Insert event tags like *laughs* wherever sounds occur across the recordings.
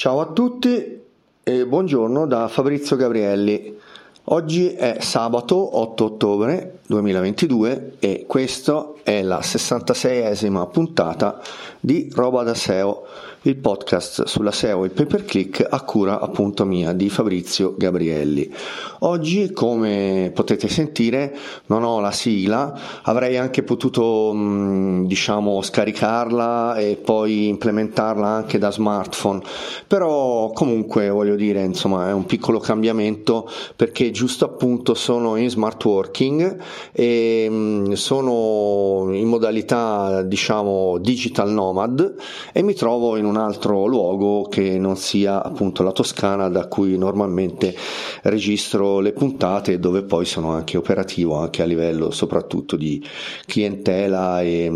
Ciao a tutti e buongiorno da Fabrizio Gabrielli. Oggi è sabato 8 ottobre 2022 e questa è la 66esima puntata di Roba da SEO il podcast sulla SEO e pay per click a cura appunto mia di Fabrizio Gabrielli. Oggi, come potete sentire, non ho la sigla, avrei anche potuto mm, diciamo scaricarla e poi implementarla anche da smartphone, però comunque voglio dire, insomma, è un piccolo cambiamento perché giusto appunto sono in smart working e mm, sono in modalità diciamo digital nomad e mi trovo in un altro luogo che non sia appunto la Toscana da cui normalmente registro le puntate dove poi sono anche operativo anche a livello soprattutto di clientela e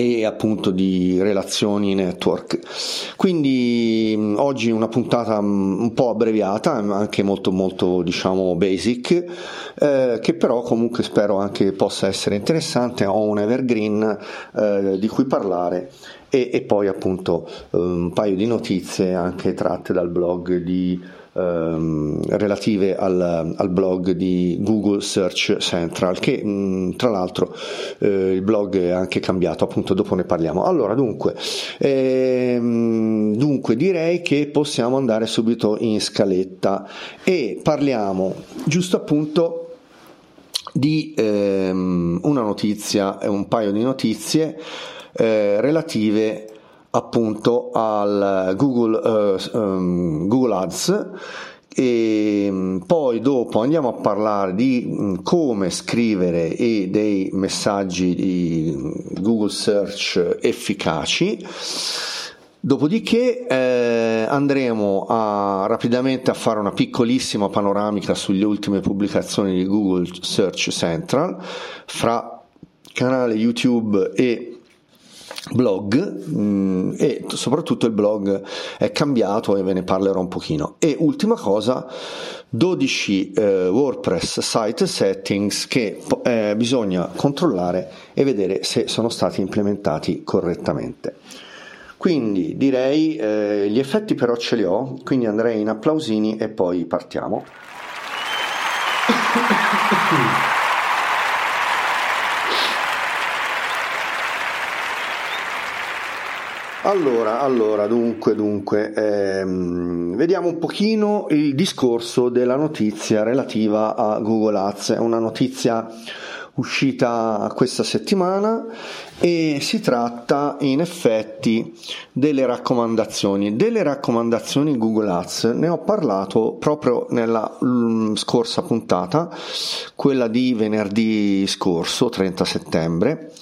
e appunto di relazioni network. Quindi oggi una puntata un po' abbreviata, anche molto molto diciamo basic, eh, che però comunque spero anche possa essere interessante. Ho un evergreen eh, di cui parlare e, e poi appunto un paio di notizie anche tratte dal blog di ehm, relative al, al, blog di Google Search Central che mh, tra l'altro eh, il blog è anche cambiato appunto dopo ne parliamo. Allora dunque ehm, dunque direi che possiamo andare subito in scaletta e parliamo giusto appunto di ehm, una notizia un paio di notizie eh, relative appunto al Google, uh, um, Google Ads e mm, poi dopo andiamo a parlare di mm, come scrivere e dei messaggi di Google Search efficaci. Dopodiché eh, andremo a, rapidamente a fare una piccolissima panoramica sulle ultime pubblicazioni di Google Search Central fra canale YouTube e blog mh, mm, e soprattutto il blog è cambiato e ve ne parlerò un pochino. E ultima cosa 12 eh, WordPress site settings che eh, bisogna controllare e vedere se sono stati implementati correttamente. Quindi direi eh, gli effetti però ce li ho quindi andrei in applausini e poi partiamo *laughs* Allora, allora, dunque, dunque, ehm, vediamo un pochino il discorso della notizia relativa a Google Ads. È una notizia uscita questa settimana e si tratta in effetti delle raccomandazioni. Delle raccomandazioni Google Ads ne ho parlato proprio nella mm, scorsa puntata, quella di venerdì scorso, 30 settembre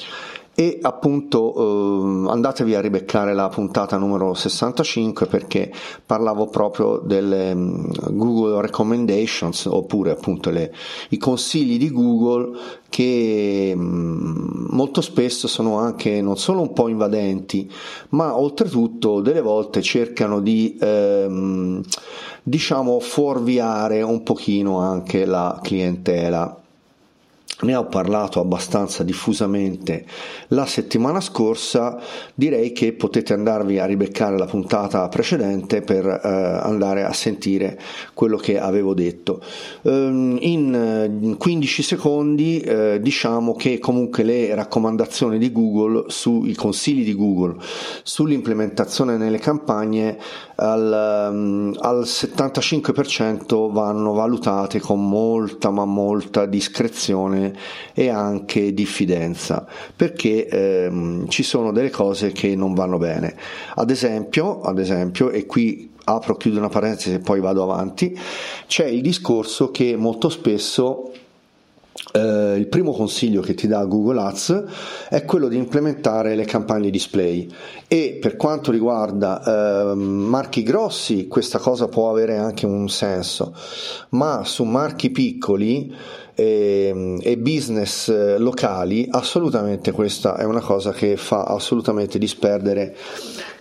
e appunto eh, andatevi a ribeccare la puntata numero 65 perché parlavo proprio delle um, Google Recommendations oppure appunto le, i consigli di Google che um, molto spesso sono anche non solo un po' invadenti ma oltretutto delle volte cercano di ehm, diciamo fuorviare un pochino anche la clientela ne ho parlato abbastanza diffusamente la settimana scorsa, direi che potete andarvi a ribeccare la puntata precedente per eh, andare a sentire quello che avevo detto. Um, in 15 secondi eh, diciamo che comunque le raccomandazioni di Google sui consigli di Google sull'implementazione nelle campagne al, um, al 75% vanno valutate con molta ma molta discrezione e anche diffidenza perché ehm, ci sono delle cose che non vanno bene. Ad esempio, ad esempio e qui apro chiudo una parentesi e poi vado avanti c'è il discorso che molto spesso Uh, il primo consiglio che ti dà Google Ads è quello di implementare le campagne display. E per quanto riguarda uh, marchi grossi questa cosa può avere anche un senso. Ma su marchi piccoli e, e business eh, locali, assolutamente questa è una cosa che fa assolutamente disperdere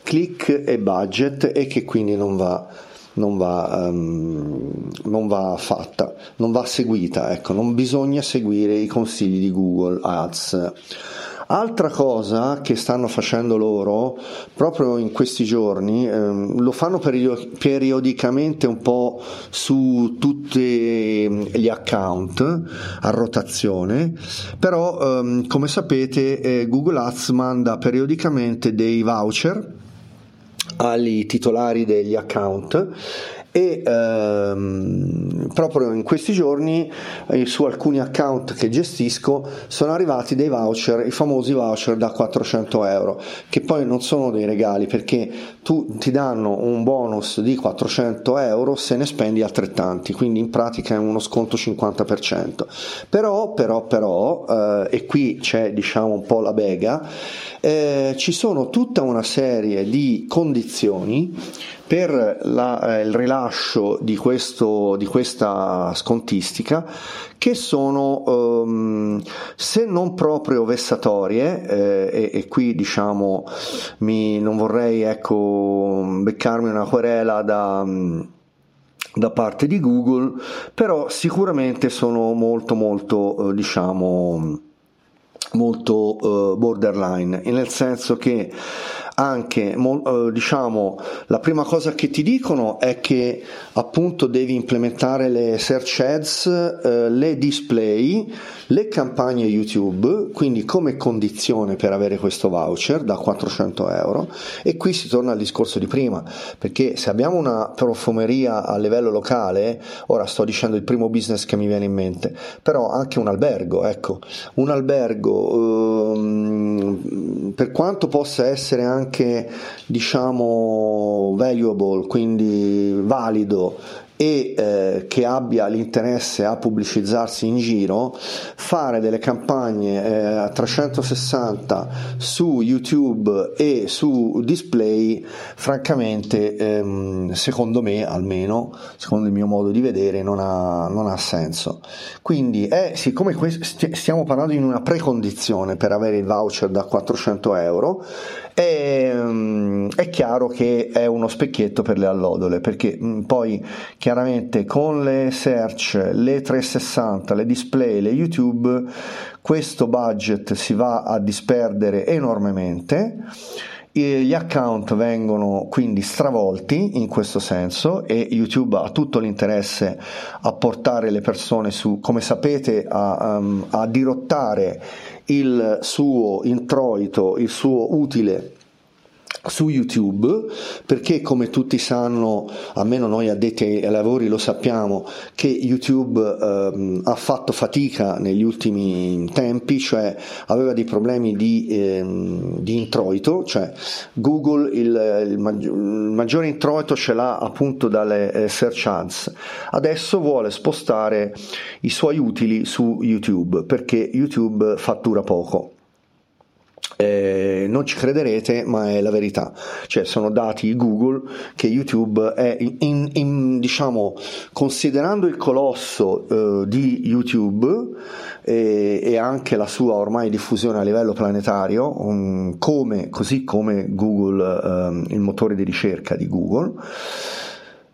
click e budget e che quindi non va non va, um, non va, fatta, non va seguita, ecco, non bisogna seguire i consigli di Google Ads. Altra cosa che stanno facendo loro proprio in questi giorni, ehm, lo fanno periodicamente un po' su tutti gli account a rotazione, però ehm, come sapete eh, Google Ads manda periodicamente dei voucher ai titolari degli account e ehm, proprio in questi giorni eh, su alcuni account che gestisco sono arrivati dei voucher, i famosi voucher da 400 euro, che poi non sono dei regali perché tu ti danno un bonus di 400 euro se ne spendi altrettanti, quindi in pratica è uno sconto 50%. Però, però, però, eh, e qui c'è diciamo un po' la bega, eh, ci sono tutta una serie di condizioni per la, eh, il rilascio di, questo, di, questa scontistica che sono um, se non proprio vessatorie eh, e, e, qui diciamo mi, non vorrei ecco, beccarmi una querela da da parte di Google, però sicuramente sono molto molto eh, diciamo molto uh, borderline, nel senso che anche uh, diciamo la prima cosa che ti dicono è che appunto devi implementare le search ads, uh, le display, le campagne YouTube, quindi come condizione per avere questo voucher da 400 euro. E qui si torna al discorso di prima, perché se abbiamo una profumeria a livello locale, ora sto dicendo il primo business che mi viene in mente, però anche un albergo, ecco, un albergo ehm, per quanto possa essere anche diciamo valuable, quindi valido e eh, che abbia l'interesse a pubblicizzarsi in giro, fare delle campagne eh, a 360 su YouTube e su display, francamente, ehm, secondo me almeno, secondo il mio modo di vedere, non ha, non ha senso. Quindi, è, siccome stiamo parlando di una precondizione per avere il voucher da 400 euro, è, ehm, è chiaro che è uno specchietto per le allodole, perché mh, poi chiaramente con le search, le 360, le display, le YouTube, questo budget si va a disperdere enormemente gli account vengono quindi stravolti in questo senso e YouTube ha tutto l'interesse a portare le persone su, come sapete, a, um, a dirottare il suo introito, il suo utile su YouTube perché come tutti sanno, almeno noi addetti ai lavori lo sappiamo, che YouTube ehm, ha fatto fatica negli ultimi tempi, cioè aveva dei problemi di, ehm, di introito, cioè Google il, il, maggior, il, maggiore introito ce l'ha appunto dalle eh, search ads, adesso vuole spostare i suoi utili su YouTube perché YouTube fattura poco. Eh, non ci crederete, ma è la verità. Cioè, sono dati Google che YouTube è in, in, diciamo, considerando il colosso eh, di YouTube e, e, anche la sua ormai diffusione a livello planetario, um, come, così come Google, um, il motore di ricerca di Google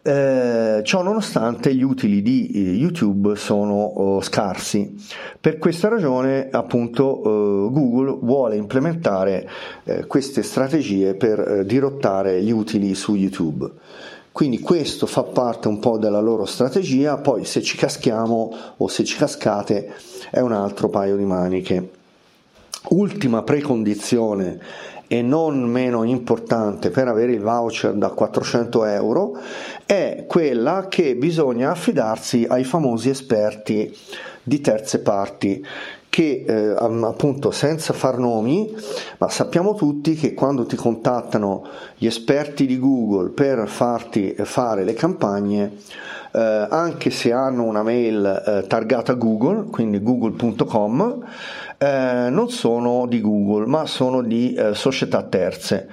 eh, ciò nonostante gli utili di eh, YouTube sono oh, scarsi. Per questa ragione appunto eh, Google vuole implementare eh, queste strategie per eh, dirottare gli utili su YouTube. Quindi questo fa parte un po' della loro strategia, poi se ci caschiamo o se ci cascate è un altro paio di maniche. Ultima precondizione e non meno importante per avere il voucher da 400 euro è quella che bisogna affidarsi ai famosi esperti di terze parti che eh, appunto senza far nomi, ma sappiamo tutti che quando ti contattano gli esperti di Google per farti fare le campagne, eh, anche se hanno una mail eh, targata Google, quindi google.com, eh, non sono di Google, ma sono di eh, società terze,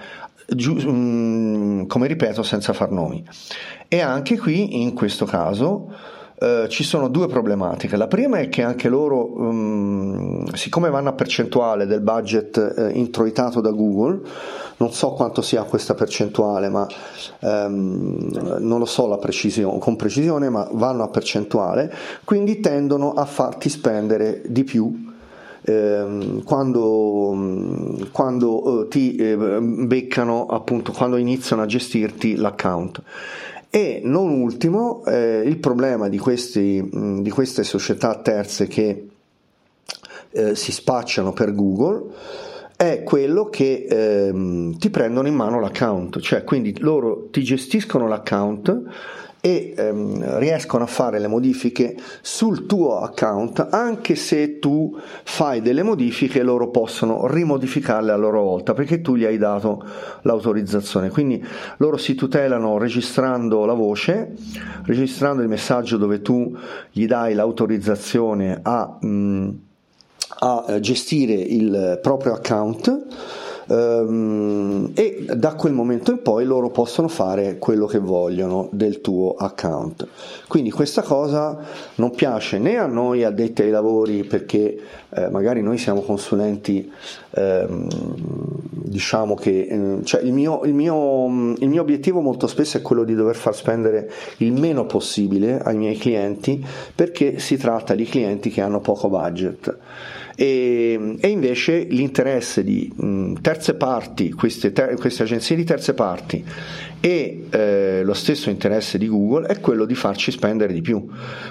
giu- mh, mm, come ripeto senza far nomi. E anche qui, in questo caso, Uh, ci sono due problematiche. La prima è che anche loro, um, siccome vanno a percentuale del budget uh, introitato da Google, non so quanto sia questa percentuale, ma um, non lo so precisione, con precisione, ma vanno a percentuale, quindi tendono a farti spendere di più ehm, quando, quando eh, ti eh, beccano appunto quando iniziano a gestirti l'account. E non ultimo, eh, il problema di, questi, di, queste società terze che eh, si spacciano per Google è quello che ehm, ti prendono in mano l'account, cioè quindi loro ti gestiscono l'account e ehm, riescono a fare le modifiche sul tuo account anche se tu fai delle modifiche loro possono rimodificarle a loro volta perché tu gli hai dato l'autorizzazione. Quindi loro si tutelano registrando la voce registrando il messaggio dove tu gli dai l'autorizzazione a, mh, mm, a gestire il proprio account e da quel momento in poi loro possono fare quello che vogliono del tuo account. Quindi questa cosa non piace né a noi addetti ai lavori perché eh, magari noi siamo consulenti, ehm, diciamo che eh, cioè il, mio, il, mio, il mio obiettivo molto spesso è quello di dover far spendere il meno possibile ai miei clienti perché si tratta di clienti che hanno poco budget e, e invece l'interesse di mh, terze parti, queste, ter- queste, agenzie di terze parti e eh, lo stesso interesse di Google è quello di farci spendere di più.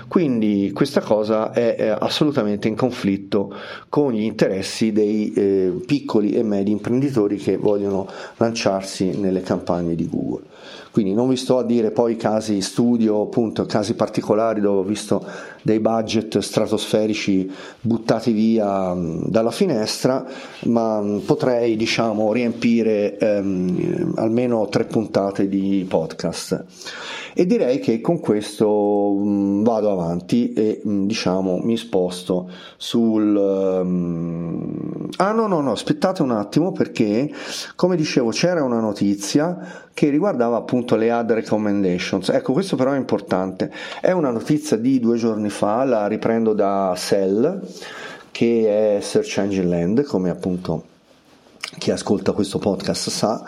Quindi questa cosa è, è assolutamente in conflitto con gli interessi dei eh, piccoli e medi imprenditori che vogliono lanciarsi nelle campagne di Google. Quindi non vi sto a dire poi casi studio, appunto, casi particolari dove ho visto dei budget stratosferici buttati via dalla finestra, ma potrei diciamo riempire ehm, almeno tre puntate di podcast. E direi che con questo mh, vado avanti e mh, diciamo mi sposto sul... Um... Ah no no no, aspettate un attimo perché come dicevo c'era una notizia che riguardava appunto le ad recommendations. Ecco, questo però è importante. È una notizia di due giorni fa, la riprendo da Cell, che è Search Engine Land, come appunto chi ascolta questo podcast sa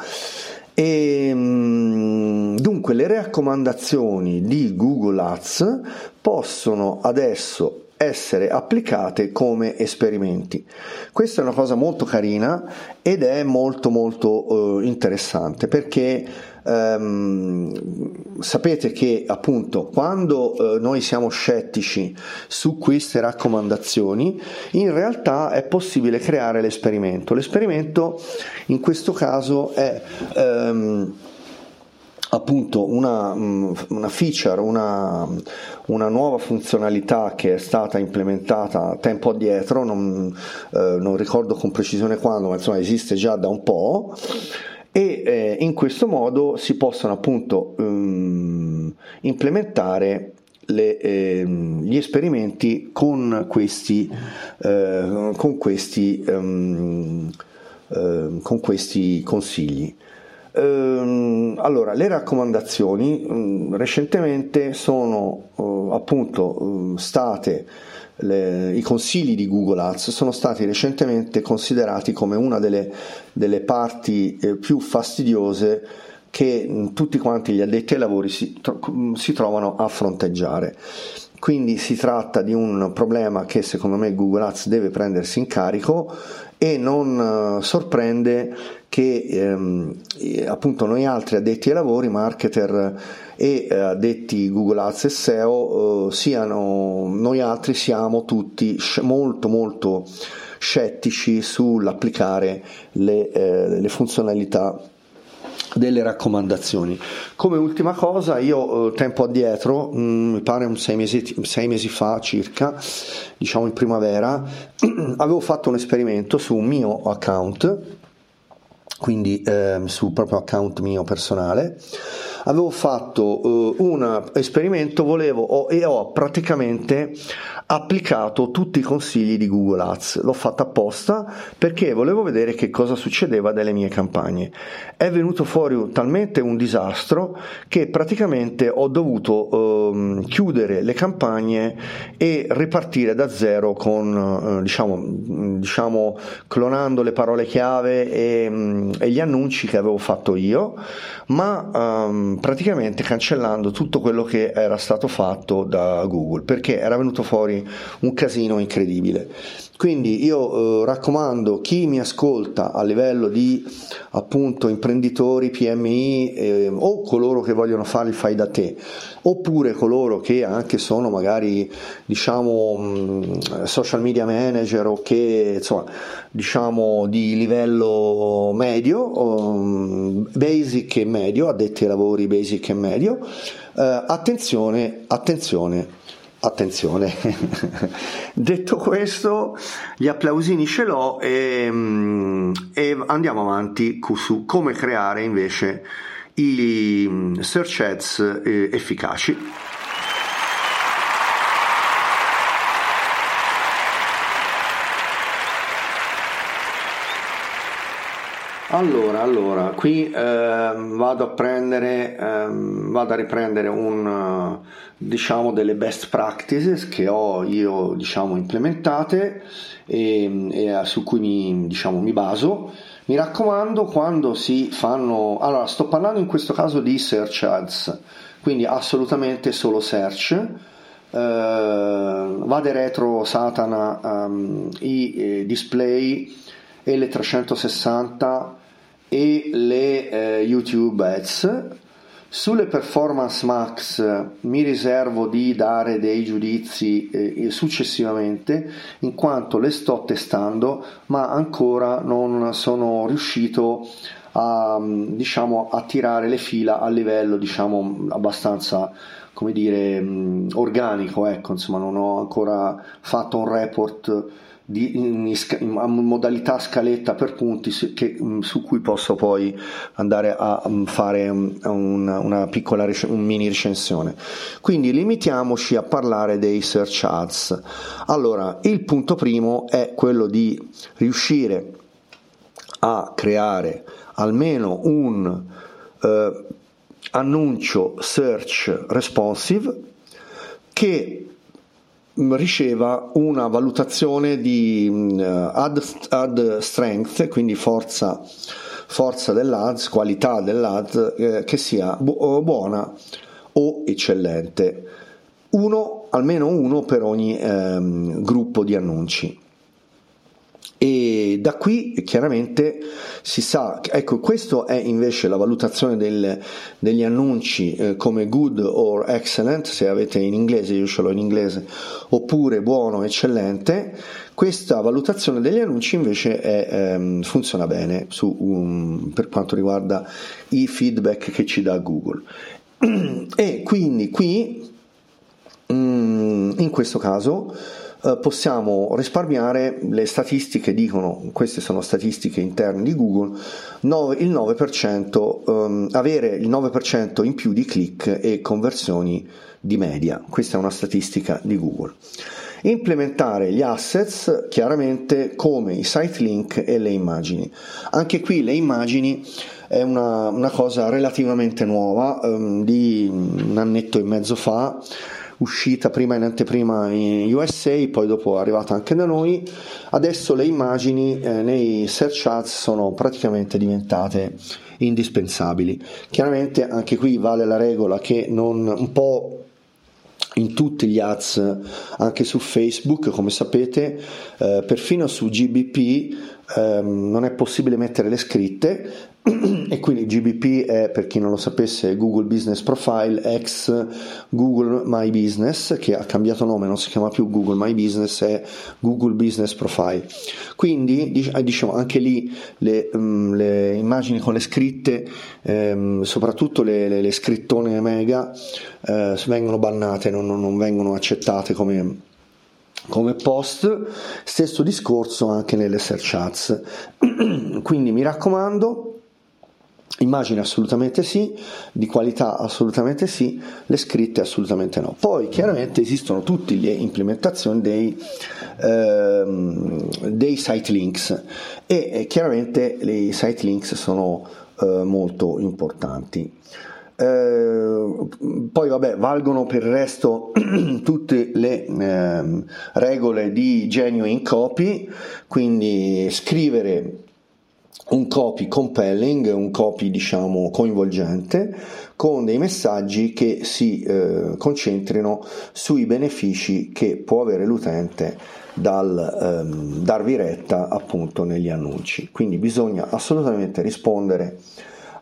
e, ehm, dunque le raccomandazioni di Google Ads possono adesso essere applicate come esperimenti. Questa è una cosa molto carina ed è molto molto eh, interessante perché ehm, sapete che appunto quando eh, noi siamo scettici su queste raccomandazioni, in realtà è possibile creare l'esperimento. L'esperimento in questo caso è ehm, appunto una, mm, una feature, una, una, nuova funzionalità che è stata implementata tempo addietro, non, eh, non ricordo con precisione quando, ma insomma esiste già da un po' e eh, in questo modo si possono appunto um, implementare le, eh, gli esperimenti con questi, eh, con, questi um, con questi consigli. Ehm, allora, le raccomandazioni um, recentemente sono uh, appunto uh, state le, i consigli di Google Ads sono stati recentemente considerati come una delle, delle parti eh, più fastidiose che mh, mm, tutti quanti gli addetti ai lavori si, tro- si trovano a fronteggiare. Quindi si tratta di un problema che secondo me Google Ads deve prendersi in carico e non uh, sorprende che ehm, appunto noi altri addetti ai lavori, marketer e eh, addetti Google Ads e SEO eh, siano noi altri siamo tutti molto molto scettici sull'applicare le, eh, le funzionalità delle raccomandazioni. Come ultima cosa, io eh, tempo addietro, mh, mm, mi pare un sei mesi, sei mesi fa circa, diciamo in primavera, *clears throat* avevo fatto un esperimento su un mio account, quindi eh, sul proprio account mio personale avevo fatto uh, un esperimento volevo, ho, e ho praticamente applicato tutti i consigli di Google Ads. L'ho fatto apposta perché volevo vedere che cosa succedeva delle mie campagne. È venuto fuori talmente un disastro che praticamente ho dovuto uh, chiudere le campagne e ripartire da zero con, uh, diciamo, diciamo, clonando le parole chiave e, um, e, gli annunci che avevo fatto io, ma um, praticamente cancellando tutto quello che era stato fatto da Google perché era venuto fuori un casino incredibile. Quindi io eh, raccomando chi mi ascolta a livello di appunto imprenditori, PMI eh, o coloro che vogliono fare il fai da te, oppure coloro che anche sono magari diciamo mh, social media manager o che insomma diciamo di livello medio, um, basic e medio, addetti ai lavori basic e medio, eh, attenzione, attenzione Attenzione, *laughs* detto questo, gli applausini ce l'ho e, mm, e, andiamo avanti su come creare invece i mm, search ads eh, efficaci. Allora, allora, qui eh, vado a prendere, eh, vado a riprendere un, diciamo, delle best practices che ho io, diciamo, implementate e, e su cui mi, diciamo, mi baso. Mi raccomando, quando si fanno, allora, sto parlando in questo caso di search ads, quindi assolutamente solo search. Uh, vade retro Satana um, i eh, display e le 360 e le eh, YouTube Ads. Sulle performance max mi riservo di dare dei giudizi eh, successivamente in quanto le sto testando ma ancora non sono riuscito a, diciamo, a tirare le fila a livello diciamo, abbastanza come dire, organico ecco, insomma non ho ancora fatto un report di, in, in, modalità scaletta per punti che, mm, su cui posso poi andare a mm, fare un, una piccola un mini recensione. Quindi limitiamoci a parlare dei search ads. Allora, il punto primo è quello di riuscire a creare almeno un eh, annuncio search responsive che riceva una valutazione di uh, ad, ad, strength, quindi forza, forza dell'ads, qualità dell'ads, eh, che sia bu- buona o eccellente. Uno, almeno uno per ogni ehm, gruppo di annunci e da qui chiaramente si sa, ecco questo è invece la valutazione del, degli annunci eh, come good or excellent, se avete in inglese, io ce l'ho in inglese, oppure buono, eccellente, questa valutazione degli annunci invece è, ehm, funziona bene su, um, per quanto riguarda i feedback che ci dà Google. *clears throat* E quindi qui, mm, in questo caso, eh, possiamo risparmiare, le statistiche dicono, queste sono statistiche interne di Google, 9, il 9%, um, ehm, avere il 9% in più di click e conversioni di media. Questa è una statistica di Google. Implementare gli assets chiaramente come i site link e le immagini. Anche qui le immagini è una, una cosa relativamente nuova, um, di un annetto e mezzo fa uscita prima in anteprima in USA, poi dopo è arrivata anche da noi. Adesso le immagini eh, nei search ads sono praticamente diventate indispensabili. Chiaramente anche qui vale la regola che non un po' in tutti gli ads, anche su Facebook, come sapete, eh, perfino su GBP eh, non è possibile mettere le scritte, e quindi GBP è per chi non lo sapesse Google Business Profile ex Google My Business che ha cambiato nome non si chiama più Google My Business è Google Business Profile quindi eh, diciamo anche lì le, um, le immagini con le scritte um, soprattutto le, le, le, scrittone mega uh, vengono bannate non, non vengono accettate come come post, stesso discorso anche nelle search ads. *clears throat* Quindi mi raccomando, Immagini assolutamente sì, di qualità assolutamente sì, le scritte assolutamente no. Poi chiaramente esistono tutte le implementazioni dei, ehm, dei site links e, e chiaramente i site links sono eh, molto importanti. Eh, poi vabbè valgono per il resto *clears throat* tutte le eh, regole di genuine copy quindi scrivere un copy compelling, un copy diciamo coinvolgente, con dei messaggi che si eh, concentrino sui benefici che può avere l'utente dal ehm, darvi retta appunto negli annunci. Quindi bisogna assolutamente rispondere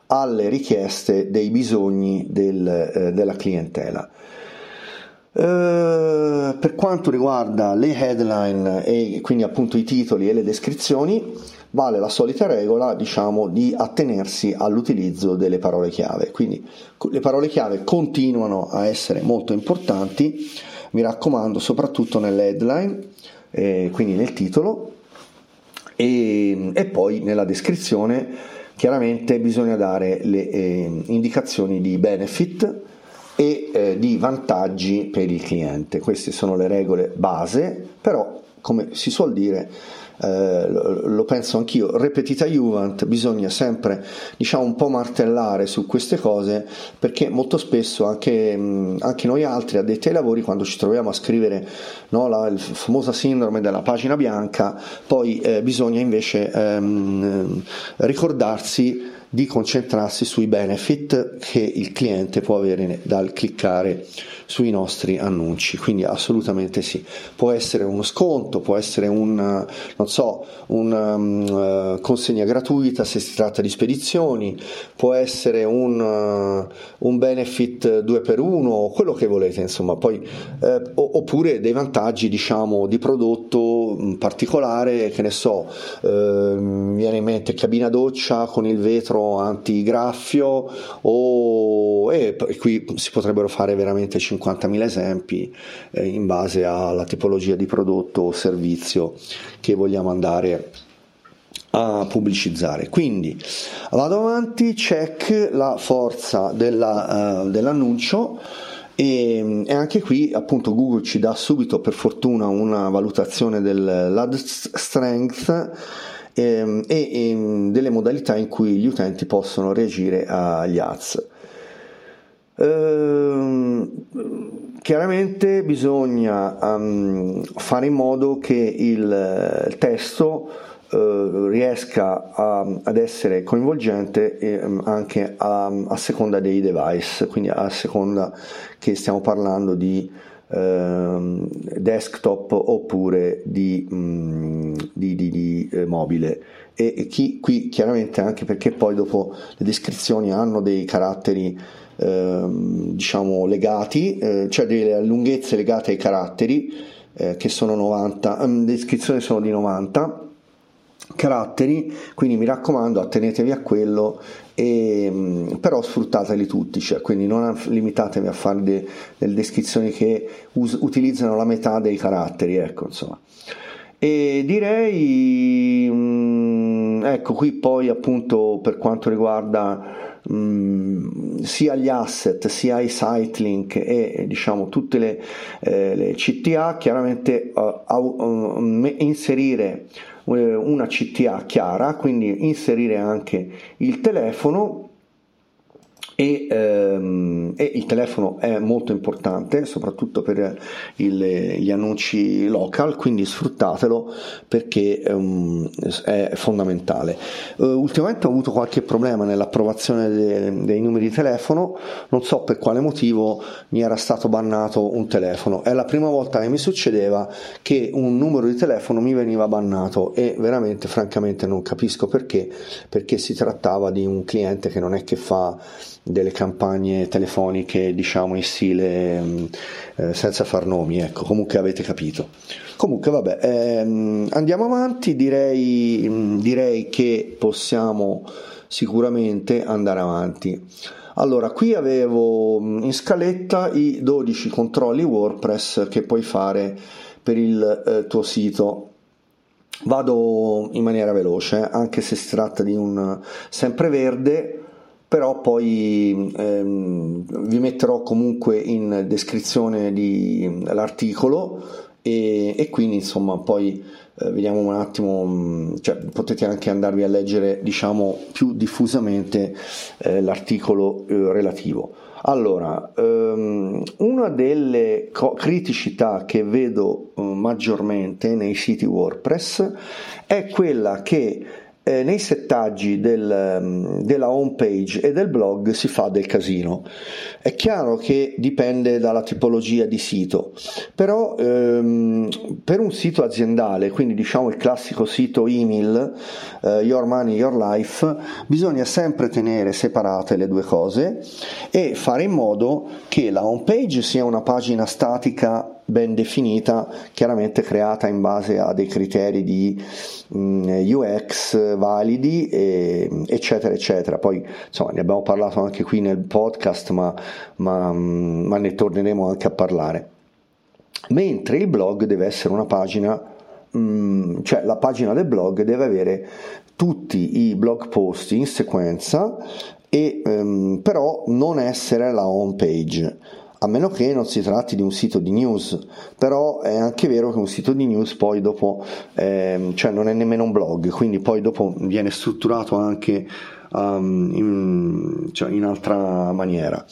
alle richieste dei bisogni del, eh, della clientela. Uh, per quanto riguarda le headline e quindi appunto i titoli e le descrizioni, vale la solita regola, diciamo, di attenersi all'utilizzo delle parole chiave. Quindi le parole chiave continuano a essere molto importanti, mi raccomando, soprattutto nelle headline, eh, quindi nel titolo e, e, poi nella descrizione. Chiaramente bisogna dare le eh, indicazioni di benefit e eh, di vantaggi per il cliente. Queste sono le regole base, però come si suol dire eh, lo, penso anch'io, repetita Juvent, bisogna sempre diciamo un po' martellare su queste cose perché molto spesso anche, anche noi altri addetti ai lavori quando ci troviamo a scrivere no, la, la famosa sindrome della pagina bianca, poi eh, bisogna invece ehm, ricordarsi di concentrarsi sui benefit che il cliente può avere dal cliccare sui nostri annunci. Quindi assolutamente sì. Può essere uno sconto, può essere un, so, una um, uh, consegna gratuita se si tratta di spedizioni, può essere un, uh, un benefit 2 per 1 quello che volete, insomma, poi, eh, oppure dei vantaggi, diciamo, di prodotto particolare, che ne so, eh, viene in mente cabina doccia con il vetro antigraffio o e qui si potrebbero fare veramente 50 50.000 esempi eh, in base alla tipologia di prodotto o servizio che vogliamo andare a pubblicizzare. Quindi vado avanti, check la forza della, uh, dell'annuncio. E, e, anche qui appunto Google ci dà subito per fortuna una valutazione dell'ad strength ehm, e, e, delle modalità in cui gli utenti possono reagire agli ads. Ehm, chiaramente bisogna um, fare in modo che il, il testo uh, riesca a, ad essere coinvolgente um, anche a, a, seconda dei device, quindi a seconda che stiamo parlando di uh, desktop oppure di, um, di, di, di eh, mobile. E, e chi, qui chiaramente anche perché poi dopo le descrizioni hanno dei caratteri Ehm, diciamo legati, eh, cioè delle lunghezze legate ai caratteri eh, che sono 90, ehm, le descrizioni sono di 90 caratteri, quindi mi raccomando attenetevi a quello e, mm, però sfruttateli tutti, cioè, quindi non limitatevi a fare de, delle descrizioni che us- utilizzano la metà dei caratteri, ecco insomma. E direi, mh, mm, ecco qui poi appunto per quanto riguarda Mm, sia gli asset sia i sitelink e diciamo tutte le, eh, le CTA chiaramente uh, uh, inserire eh, una CTA chiara quindi inserire anche il telefono e, ehm, e, il telefono è molto importante soprattutto per il, gli annunci local quindi sfruttatelo perché um, è fondamentale. Uh, ultimamente ho avuto qualche problema nell'approvazione de, dei numeri di telefono non so per quale motivo mi era stato bannato un telefono. È la prima volta che mi succedeva che un numero di telefono mi veniva bannato e veramente francamente non capisco perché perché si trattava di un cliente che non è che fa delle campagne telefoniche diciamo in stile mm, eh, senza far nomi ecco comunque avete capito. Comunque vabbè ehm, andiamo avanti direi, mm, direi che possiamo sicuramente andare avanti. Allora qui avevo mm, in scaletta i 12 controlli WordPress che puoi fare per il eh, tuo sito. Vado in maniera veloce anche se si tratta di un sempreverde però poi ehm, vi metterò comunque in descrizione di, l'articolo e, e, quindi insomma poi eh, vediamo un attimo mm, cioè, potete anche andarvi a leggere diciamo più diffusamente eh, l'articolo eh, relativo. Allora ehm, una delle co- criticità che vedo eh, maggiormente nei siti WordPress è quella che eh, nei settaggi del, mm, della home page e del blog si fa del casino. È chiaro che dipende dalla tipologia di sito, però ehm, per un sito aziendale, quindi diciamo il classico sito email, eh, Your Money, Your Life, bisogna sempre tenere separate le due cose e fare in modo che la home page sia una pagina statica ben definita, chiaramente creata in base a dei criteri di mm, UX validi, e, eccetera, eccetera. Poi insomma ne abbiamo parlato anche qui nel podcast, ma, ma, ma ne torneremo anche a parlare. Mentre il blog deve essere una pagina, mm, cioè la pagina del blog deve avere tutti i blog post in sequenza e um, però non essere la home page a meno che non si tratti di un sito di news, però è anche vero che un sito di news poi dopo, eh, cioè non è nemmeno un blog, quindi poi dopo viene strutturato anche um, in, cioè in, altra maniera.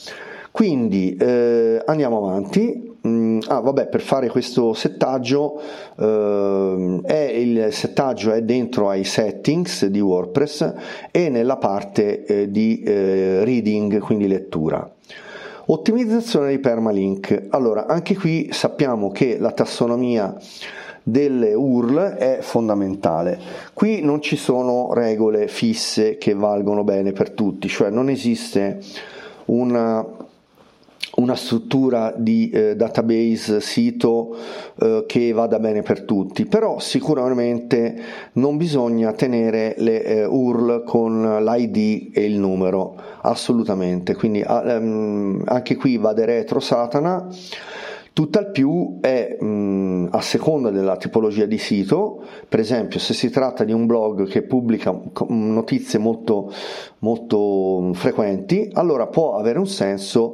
Quindi eh, andiamo avanti. Mm, ah, vabbè, per fare questo settaggio, eh, il settaggio è dentro ai settings di WordPress e nella parte eh, di eh, reading, quindi lettura. Ottimizzazione dei permalink. Allora, anche qui sappiamo che la tassonomia delle URL è fondamentale. Qui non ci sono regole fisse che valgono bene per tutti, cioè non esiste una una struttura di eh, database sito eh, che vada bene per tutti, però sicuramente non bisogna tenere le eh, URL con l'ID e il numero, assolutamente. Quindi um, anche qui vade retro Satana. Tutt'al più è mh, a seconda della tipologia di sito, per esempio se si tratta di un blog che pubblica notizie molto, molto frequenti, allora può avere un senso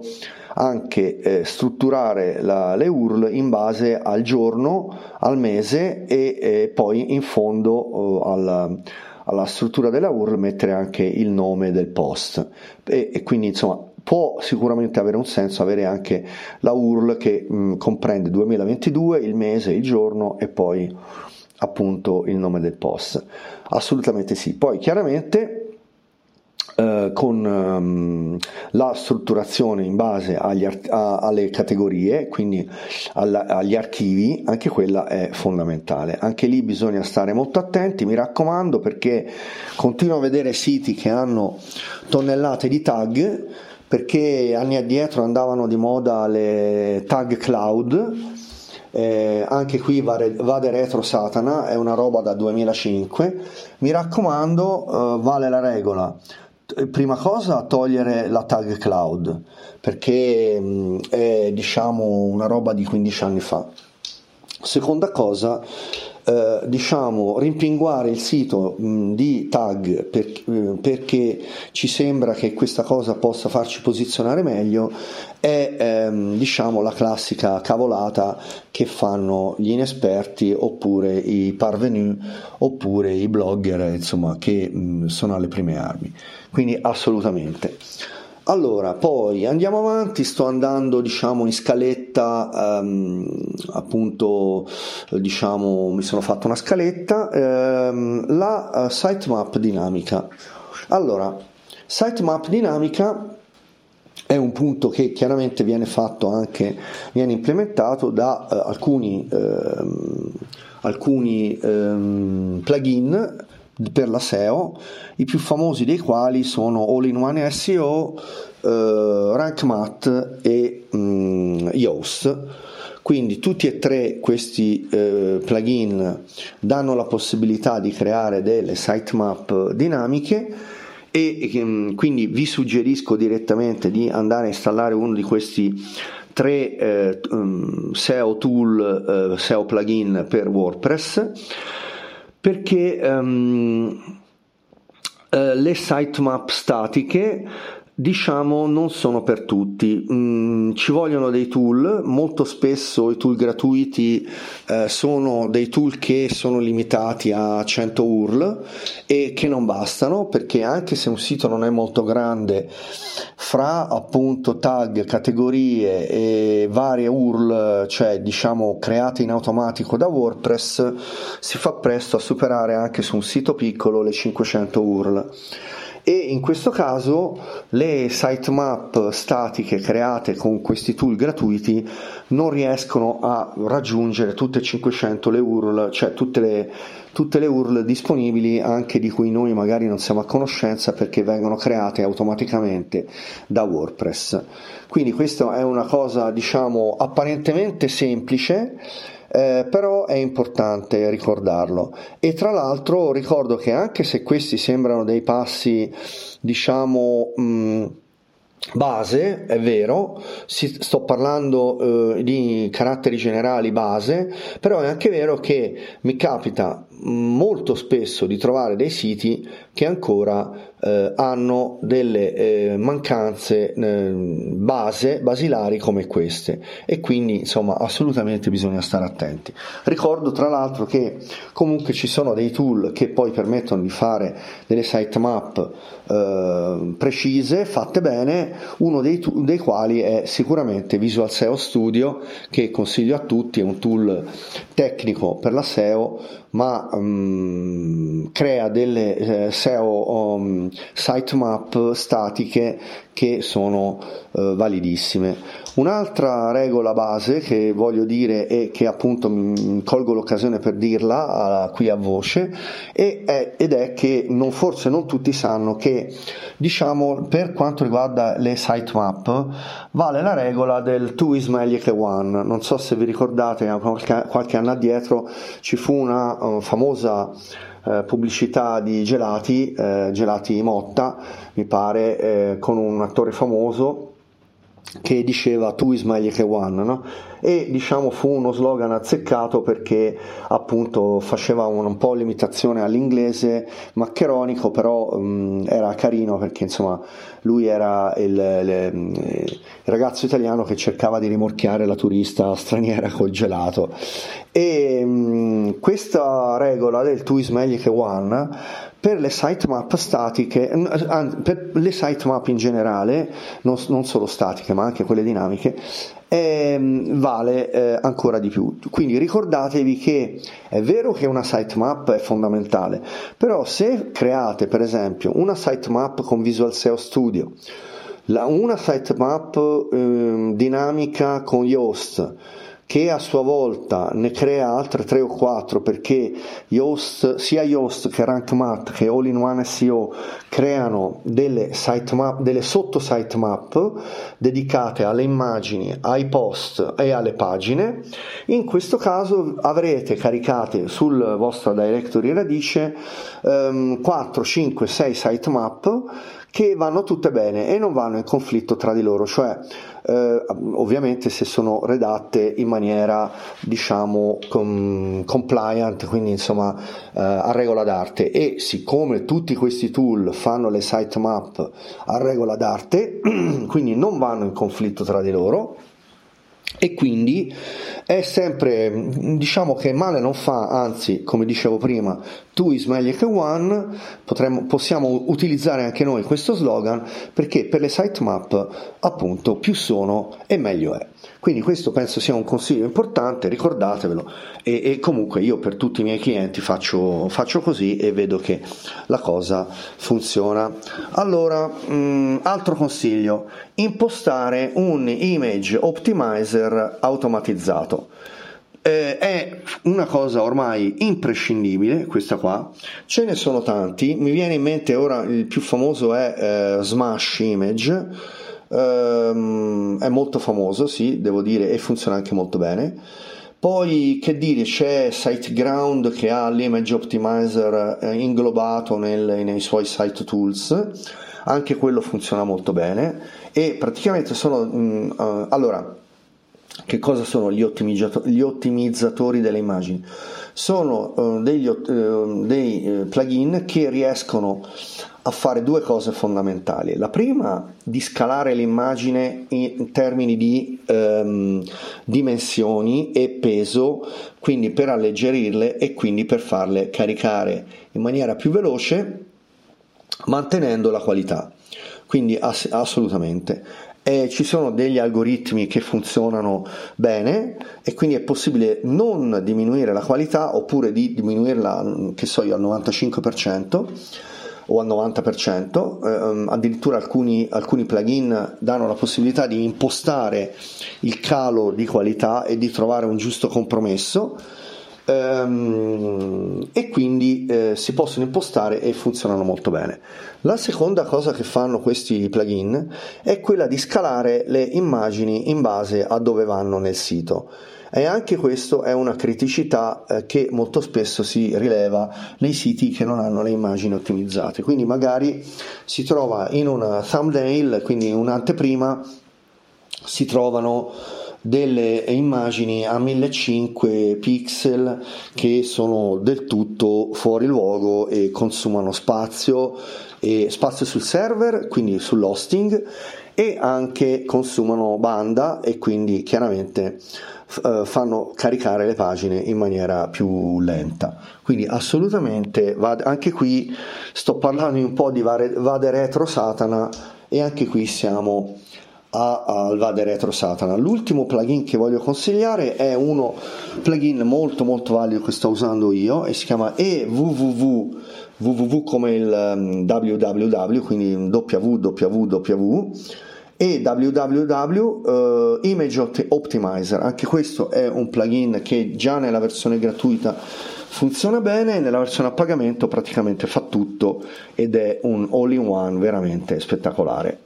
anche eh, strutturare la, le URL in base al giorno, al mese e eh, poi in fondo eh, alla, alla, struttura della URL mettere anche il nome del post e, e quindi insomma può sicuramente avere un senso avere anche la URL che mh, comprende 2022, il mese, il giorno e poi appunto il nome del post. Assolutamente sì. Poi chiaramente eh, con um, la strutturazione in base art- a- alle categorie, quindi alla- agli archivi, anche quella è fondamentale. Anche lì bisogna stare molto attenti, mi raccomando, perché continuo a vedere siti che hanno tonnellate di tag, perché anni addietro andavano di moda le tag cloud. Eh, anche qui vade, vade retro Satana, è una roba da 2005. Mi raccomando, eh, vale la regola prima cosa togliere la tag cloud perché mm, è diciamo una roba di 15 anni fa. Seconda cosa eh, diciamo rimpinguare il sito mh, mm, di tag per, eh, perché ci sembra che questa cosa possa farci posizionare meglio è ehm, diciamo la classica cavolata che fanno gli inesperti oppure i parvenu oppure i blogger insomma che mh, mm, sono alle prime armi quindi assolutamente allora, poi andiamo avanti, sto andando diciamo in scaletta, um, appunto diciamo mi sono fatto una scaletta, um, la uh, sitemap dinamica. Allora, sitemap dinamica è un punto che chiaramente viene fatto anche, viene implementato da uh, alcuni, uh, alcuni um, plugin per la SEO, i più famosi dei quali sono All-in-One SEO, eh, RankMath e mm, Yoast. Quindi tutti e tre questi eh, plugin danno la possibilità di creare delle sitemap dinamiche e mm, quindi vi suggerisco direttamente di andare a installare uno di questi tre eh, mm, SEO tool, eh, SEO plugin per WordPress perché um, uh, le sitemap statiche diciamo non sono per tutti. Mm, ci vogliono dei tool. Molto spesso i tool gratuiti eh, sono dei tool che sono limitati a 100 URL e che non bastano perché anche se un sito non è molto grande fra appunto tag categorie e varie URL cioè diciamo create in automatico da WordPress si fa presto a superare anche su un sito piccolo le 500 URL e in questo caso le sitemap statiche create con questi tool gratuiti non riescono a raggiungere tutte e 500 le URL, cioè tutte le, tutte le URL disponibili anche di cui noi magari non siamo a conoscenza perché vengono create automaticamente da WordPress. Quindi questa è una cosa diciamo apparentemente semplice eh, però è importante ricordarlo. E tra l'altro ricordo che anche se questi sembrano dei passi, diciamo, mh, base, è vero, si, sto parlando eh, di caratteri generali base, però è anche vero che mi capita molto spesso di trovare dei siti che ancora eh, hanno delle eh, mancanze eh, base, basilari come queste e quindi insomma assolutamente bisogna stare attenti. Ricordo tra l'altro che comunque ci sono dei tool che poi permettono di fare delle sitemap eh, precise, fatte bene, uno dei, dei quali è sicuramente Visual SEO Studio che consiglio a tutti, è un tool tecnico per la SEO ma um, crea delle eh, SEO um, sitemap statiche che sono uh, validissime. Un'altra regola base che voglio dire e che appunto mi, colgo l'occasione per dirla uh, qui a voce è, ed è che non, forse non tutti sanno che diciamo per quanto riguarda le sitemap vale la regola del two is meglio che one. Non so se vi ricordate qualche, qualche anno addietro ci fu una uh, famosa eh, pubblicità di gelati, eh, gelati Motta, mi pare, eh, con un attore famoso che diceva tu is meglio che one, no? e diciamo fu uno slogan azzeccato perché appunto faceva un, un po' l'imitazione all'inglese maccheronico, però um, era carino perché insomma lui era il, il, il, ragazzo italiano che cercava di rimorchiare la turista straniera col gelato e um, questa regola del tu is meglio che one per le sitemap statiche, per le sitemap in generale, non, non, solo statiche ma anche quelle dinamiche, eh, vale eh, ancora di più. Quindi ricordatevi che è vero che una sitemap è fondamentale, però se create per esempio una sitemap con Visual SEO Studio, la, una sitemap eh, dinamica con Yoast, che a sua volta ne crea altre 3 o 4 perché Yoast, sia Yoast che RankMath che All-in-One SEO creano delle, sitemap, delle sotto sitemap dedicate alle immagini, ai post e alle pagine. In questo caso avrete caricate sul vostro directory radice um, 4, 5, 6 sitemap che vanno tutte bene e non vanno in conflitto tra di loro, cioè eh, ovviamente se sono redatte in maniera diciamo com- compliant, quindi insomma eh, a regola d'arte. E siccome tutti questi tool fanno le sitemap a regola d'arte, *clears throat* quindi non vanno in conflitto tra di loro, e quindi è sempre diciamo che male non fa anzi come dicevo prima two is meglio che one potremmo, possiamo utilizzare anche noi questo slogan perché per le sitemap appunto più sono e meglio è quindi questo penso sia un consiglio importante, ricordatevelo e, e comunque io per tutti i miei clienti faccio, faccio, così e vedo che la cosa funziona. Allora, mh, mm, altro consiglio, impostare un image optimizer automatizzato. Eh, è una cosa ormai imprescindibile questa qua ce ne sono tanti mi viene in mente ora il più famoso è eh, Smash Image Um, è molto famoso, sì, devo dire, e funziona anche molto bene. Poi, che dire, c'è SiteGround che ha l'image optimizer eh, inglobato nel, nei suoi site tools, anche quello funziona molto bene e praticamente sono... Um, uh, allora, che cosa sono gli, gli ottimizzatori delle immagini? Sono uh, degli, uh, dei plugin che riescono a fare due cose fondamentali. La prima, di scalare l'immagine in termini di um, dimensioni e peso, quindi per alleggerirle e quindi per farle caricare in maniera più veloce, mantenendo la qualità. Quindi ass- assolutamente eh, ci sono degli algoritmi che funzionano bene e quindi è possibile non diminuire la qualità oppure di diminuirla, che so io, al 95% o al 90%, eh, addirittura alcuni, alcuni plugin danno la possibilità di impostare il calo di qualità e di trovare un giusto compromesso ehm, e quindi eh, si possono impostare e funzionano molto bene. La seconda cosa che fanno questi plugin è quella di scalare le immagini in base a dove vanno nel sito. E anche questo è una criticità eh, che molto spesso si rileva nei siti che non hanno le immagini ottimizzate. Quindi magari si trova in una thumbnail, quindi in un'anteprima, si trovano delle immagini a 1500 pixel che sono del tutto fuori luogo e consumano spazio, e spazio sul server, quindi sull'hosting e anche consumano banda e quindi chiaramente fanno caricare le pagine in maniera più lenta. Quindi assolutamente anche qui sto parlando un po' di Vade Retro Satana e anche qui siamo a Alvade Retro Satana. L'ultimo plugin che voglio consigliare è uno plugin molto molto valido che sto usando io e si chiama EWWW www come il www quindi www e www uh, Image anche questo è un plugin che già nella versione gratuita funziona bene nella versione a pagamento praticamente fa tutto ed è un all in one veramente spettacolare.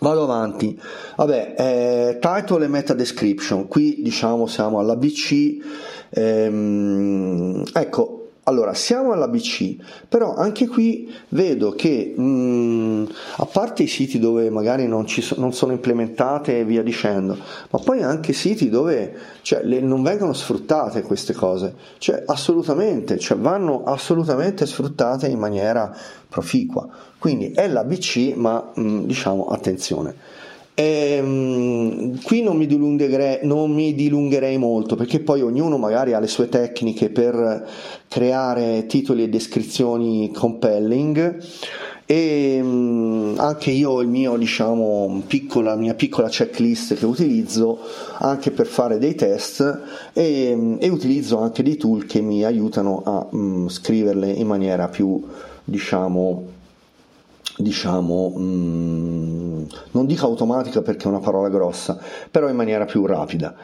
Vado avanti, vabbè, eh, title e meta description, qui diciamo siamo all'ABC, ehm, ecco, allora, siamo all'ABC, però anche qui vedo che mh, mm, a parte i siti dove magari non, so, non, sono implementate e via dicendo, ma poi anche siti dove cioè, le, non vengono sfruttate queste cose, cioè assolutamente, cioè, vanno assolutamente sfruttate in maniera proficua. Quindi è l'ABC, ma mh, mm, diciamo attenzione. E, um, qui non mi, non mi, dilungherei molto perché poi ognuno magari ha le sue tecniche per creare titoli e descrizioni compelling. E um, anche io ho il mio diciamo la mia piccola checklist che utilizzo anche per fare dei test e, um, e utilizzo anche dei tool che mi aiutano a mm, scriverle in maniera più diciamo diciamo, mh, mm, non dico automatica perché è una parola grossa, però in maniera più rapida.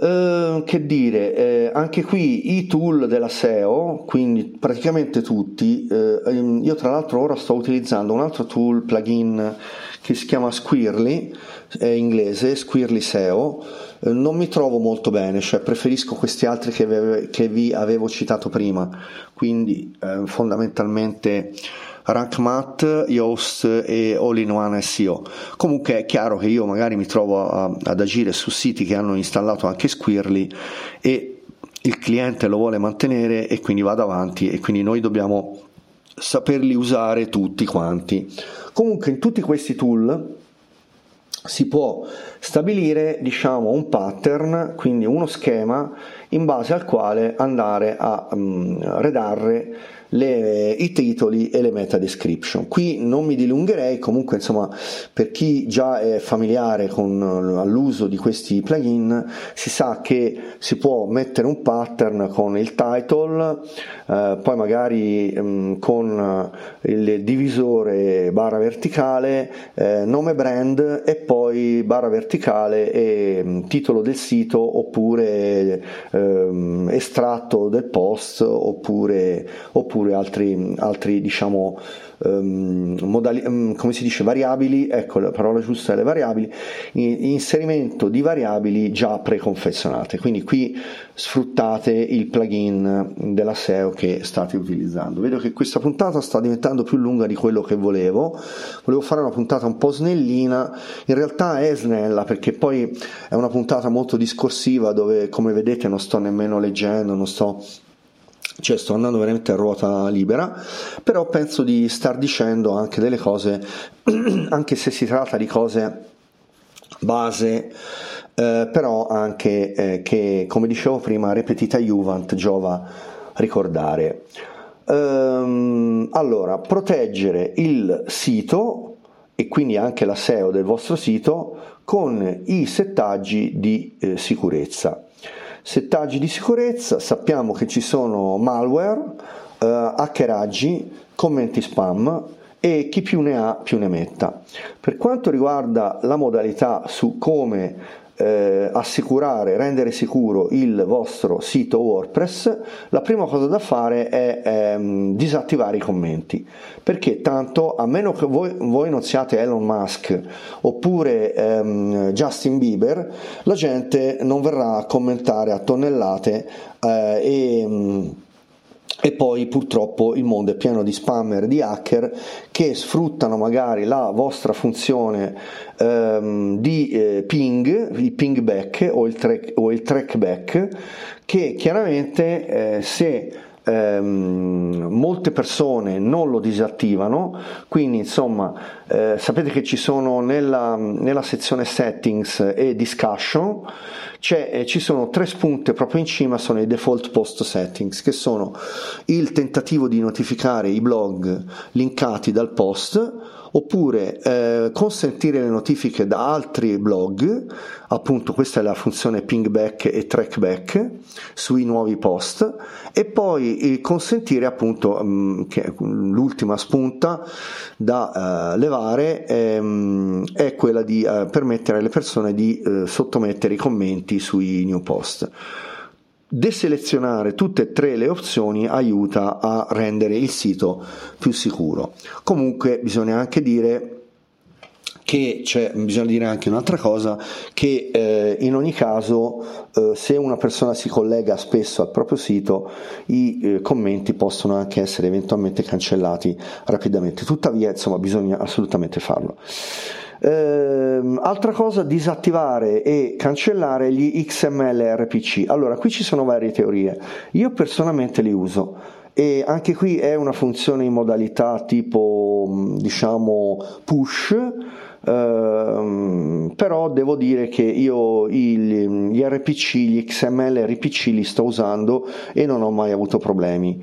Uh, che dire, eh, anche qui i tool della SEO, quindi praticamente tutti, eh, ehm, io tra l'altro ora sto utilizzando un altro tool plugin che si chiama Squirly, è inglese, Squirly SEO, eh, non mi trovo molto bene, cioè preferisco questi altri che, che vi avevo citato prima, quindi eh, fondamentalmente RankMath, Yoast e All-in-One SEO. Comunque è chiaro che io magari mi trovo a, ad agire su siti che hanno installato anche Squirly e il cliente lo vuole mantenere e quindi vado avanti e quindi noi dobbiamo saperli usare tutti quanti. Comunque in tutti questi tool si può stabilire diciamo un pattern, quindi uno schema in base al quale andare a um, redarre le, i titoli e le meta description. Qui non mi dilungherei, comunque insomma per chi già è familiare con l'uso di questi plugin si sa che si può mettere un pattern con il title, eh, poi magari mh, con il divisore barra verticale, eh, nome brand e poi barra verticale e mh, titolo del sito oppure ehm, estratto del post oppure, oppure oppure altri, altri diciamo, um, modali- um, come si dice, variabili, ecco la parola giusta è le variabili, inserimento di variabili già preconfezionate. Quindi qui sfruttate il plugin della SEO che state utilizzando. Vedo che questa puntata sta diventando più lunga di quello che volevo. Volevo fare una puntata un po' snellina, in realtà è snella perché poi è una puntata molto discorsiva dove come vedete non sto nemmeno leggendo, non sto cioè sto andando veramente a ruota libera, però penso di star dicendo anche delle cose, *clears throat* anche se si tratta di cose base, eh, però anche eh, che, come dicevo prima, repetita Juvent giova ricordare. Ehm, allora, proteggere il sito e quindi anche la SEO del vostro sito con i settaggi di eh, sicurezza. Settaggi di sicurezza, sappiamo che ci sono malware, eh, hackeraggi, commenti spam e chi più ne ha più ne metta. Per quanto riguarda la modalità su come eh, assicurare, rendere sicuro il vostro sito WordPress, la prima cosa da fare è ehm, disattivare i commenti, perché tanto a meno che voi, voi non siate Elon Musk oppure ehm, Justin Bieber, la gente non verrà a commentare a tonnellate eh, e e poi purtroppo il mondo è pieno di spammer, di hacker che sfruttano magari la vostra funzione ehm, di eh, ping, il ping back o il, track, o il trackback, che chiaramente eh, se ehm, molte persone non lo disattivano, quindi insomma eh, sapete che ci sono nella, nella sezione settings e discussion, eh, ci sono tre spunte proprio in cima, sono i default post settings, che sono il tentativo di notificare i blog linkati dal post, oppure eh, consentire le notifiche da altri blog, appunto questa è la funzione pingback e trackback sui nuovi post, e poi eh, consentire appunto, mh, mm, che l'ultima spunta da uh, levare ehm, è quella di uh, permettere alle persone di uh, sottomettere i commenti sui new post deselezionare tutte e tre le opzioni aiuta a rendere il sito più sicuro. Comunque bisogna anche dire che c'è, bisogna dire anche un'altra cosa, che eh, in ogni caso eh, se una persona si collega spesso al proprio sito i eh, commenti possono anche essere eventualmente cancellati rapidamente, tuttavia insomma bisogna assolutamente farlo. Ehm, altra cosa, disattivare e cancellare gli XML RPC. Allora, qui ci sono varie teorie. Io personalmente li uso e anche qui è una funzione in modalità tipo diciamo push. Uh, però devo dire che io il, gli RPC, gli XML RPC li sto usando e non ho mai avuto problemi.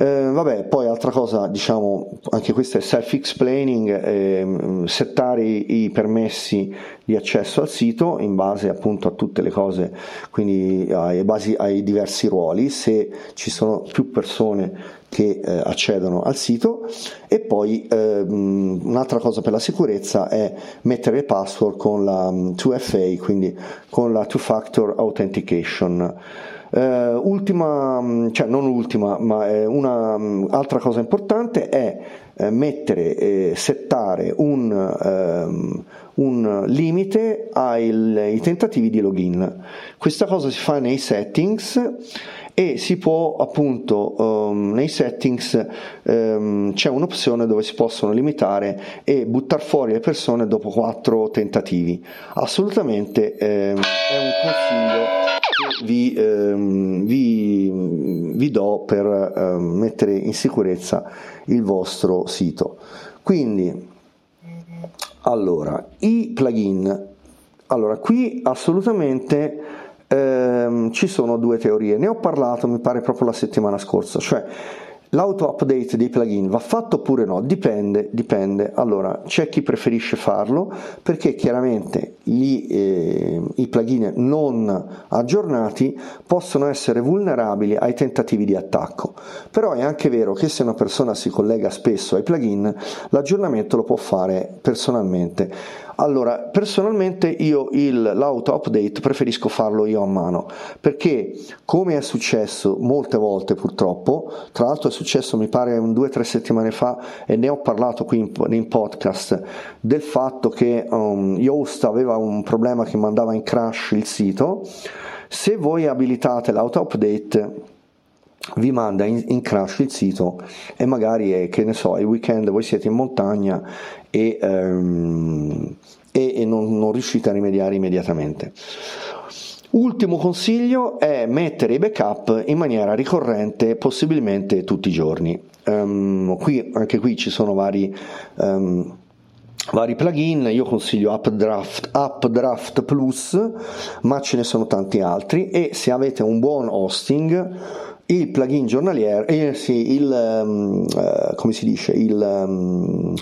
Eh, vabbè, poi altra cosa, diciamo, anche questo è self-explaining, eh, settare i permessi di accesso al sito in base appunto a tutte le cose, quindi ai, basi, ai diversi ruoli, se ci sono più persone che eh, accedono al sito e poi ehm, un'altra cosa per la sicurezza è mettere le password con la 2FA, mm, quindi con la two factor authentication. Uh, ultima, mm, cioè non ultima, ma eh, una um, altra cosa importante è eh, mettere settare un, um, un limite ai, ai, tentativi di login. Questa cosa si fa nei settings e si può appunto um, nei settings um, c'è un'opzione dove si possono limitare e buttare fuori le persone dopo quattro tentativi. Assolutamente um, è un consiglio vi, ehm, vi, vi, do per eh, mettere in sicurezza il vostro sito. Quindi, allora, i plugin. Allora, qui assolutamente ehm, ci sono due teorie. Ne ho parlato, mi pare, proprio la settimana scorsa, cioè L'auto update dei plugin va fatto oppure no? Dipende, dipende. Allora, c'è chi preferisce farlo perché chiaramente gli, eh, i plugin non aggiornati possono essere vulnerabili ai tentativi di attacco. Però è anche vero che se una persona si collega spesso ai plugin, l'aggiornamento lo può fare personalmente Allora, personalmente io il, l'auto update preferisco farlo io a mano perché, come è successo molte volte purtroppo, tra l'altro è successo mi pare un due o tre settimane fa e ne ho parlato qui in, in podcast del fatto che um, Yoast aveva un problema che mandava in crash il sito. Se voi abilitate l'auto update vi manda in, in, crash il sito e magari è, che ne so, il weekend voi siete in montagna e, um, e, e non, non riuscite a rimediare immediatamente. Ultimo consiglio è mettere i backup in maniera ricorrente, possibilmente tutti i giorni. Um, qui, anche qui ci sono vari, um, vari plugin, io consiglio Updraft, Updraft Plus, ma ce ne sono tanti altri. E se avete un buon hosting il plugin giornaliero, eh, sì, il, um, uh, come si dice, il um,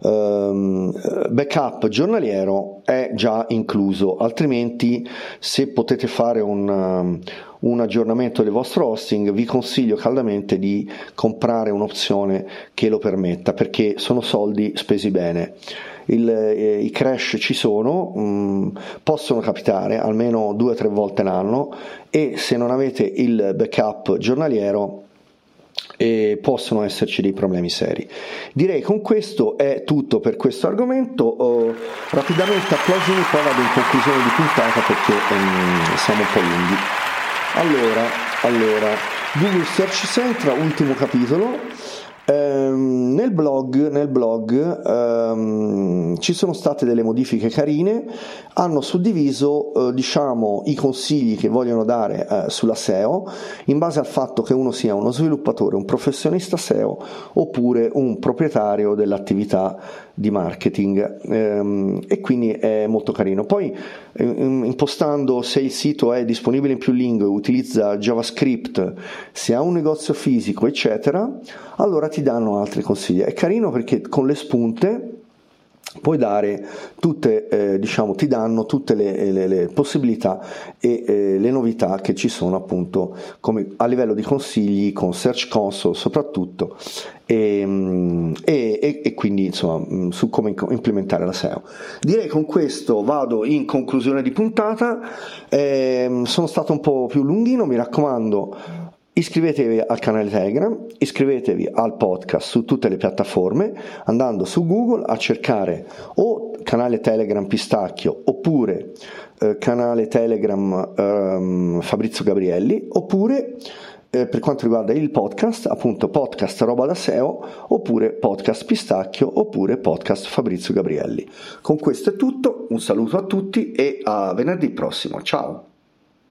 um, backup giornaliero è già incluso, altrimenti se potete fare un, un aggiornamento del vostro hosting vi consiglio caldamente di comprare un'opzione che lo permetta perché sono soldi spesi bene. Il, eh, i crash ci sono, mh, mm, possono capitare almeno due o tre volte l'anno e se non avete il backup giornaliero e possono esserci dei problemi seri. Direi con questo è tutto per questo argomento. Oh, rapidamente applausi poi vado in conclusione di puntata perché um, siamo un po' lunghi. Allora, allora, Google Search Central, ultimo capitolo. Ehm, nel blog, nel blog ehm, ci sono state delle modifiche carine, hanno suddiviso eh, diciamo, i consigli che vogliono dare eh, sulla SEO in base al fatto che uno sia uno sviluppatore, un professionista SEO oppure un proprietario dell'attività di marketing ehm, e quindi è molto carino. Poi impostando se il sito è disponibile in più lingue, utilizza JavaScript, se ha un negozio fisico, eccetera, allora ti danno altri consigli. È carino perché con le spunte puoi dare tutte, eh, diciamo, ti danno tutte le, le, le possibilità e eh, le novità che ci sono appunto come, a livello di consigli con Search Console soprattutto e, mm, e, e, quindi insomma mm, su come implementare la SEO. Direi con questo vado in conclusione di puntata, eh, sono stato un po' più lunghino, mi raccomando Iscrivetevi al canale Telegram, iscrivetevi al podcast su tutte le piattaforme andando su Google a cercare o canale Telegram Pistacchio oppure eh, canale Telegram ehm, Fabrizio Gabrielli oppure eh, per quanto riguarda il podcast, appunto podcast roba da SEO oppure podcast Pistacchio oppure podcast Fabrizio Gabrielli. Con questo è tutto, un saluto a tutti e a venerdì prossimo. Ciao!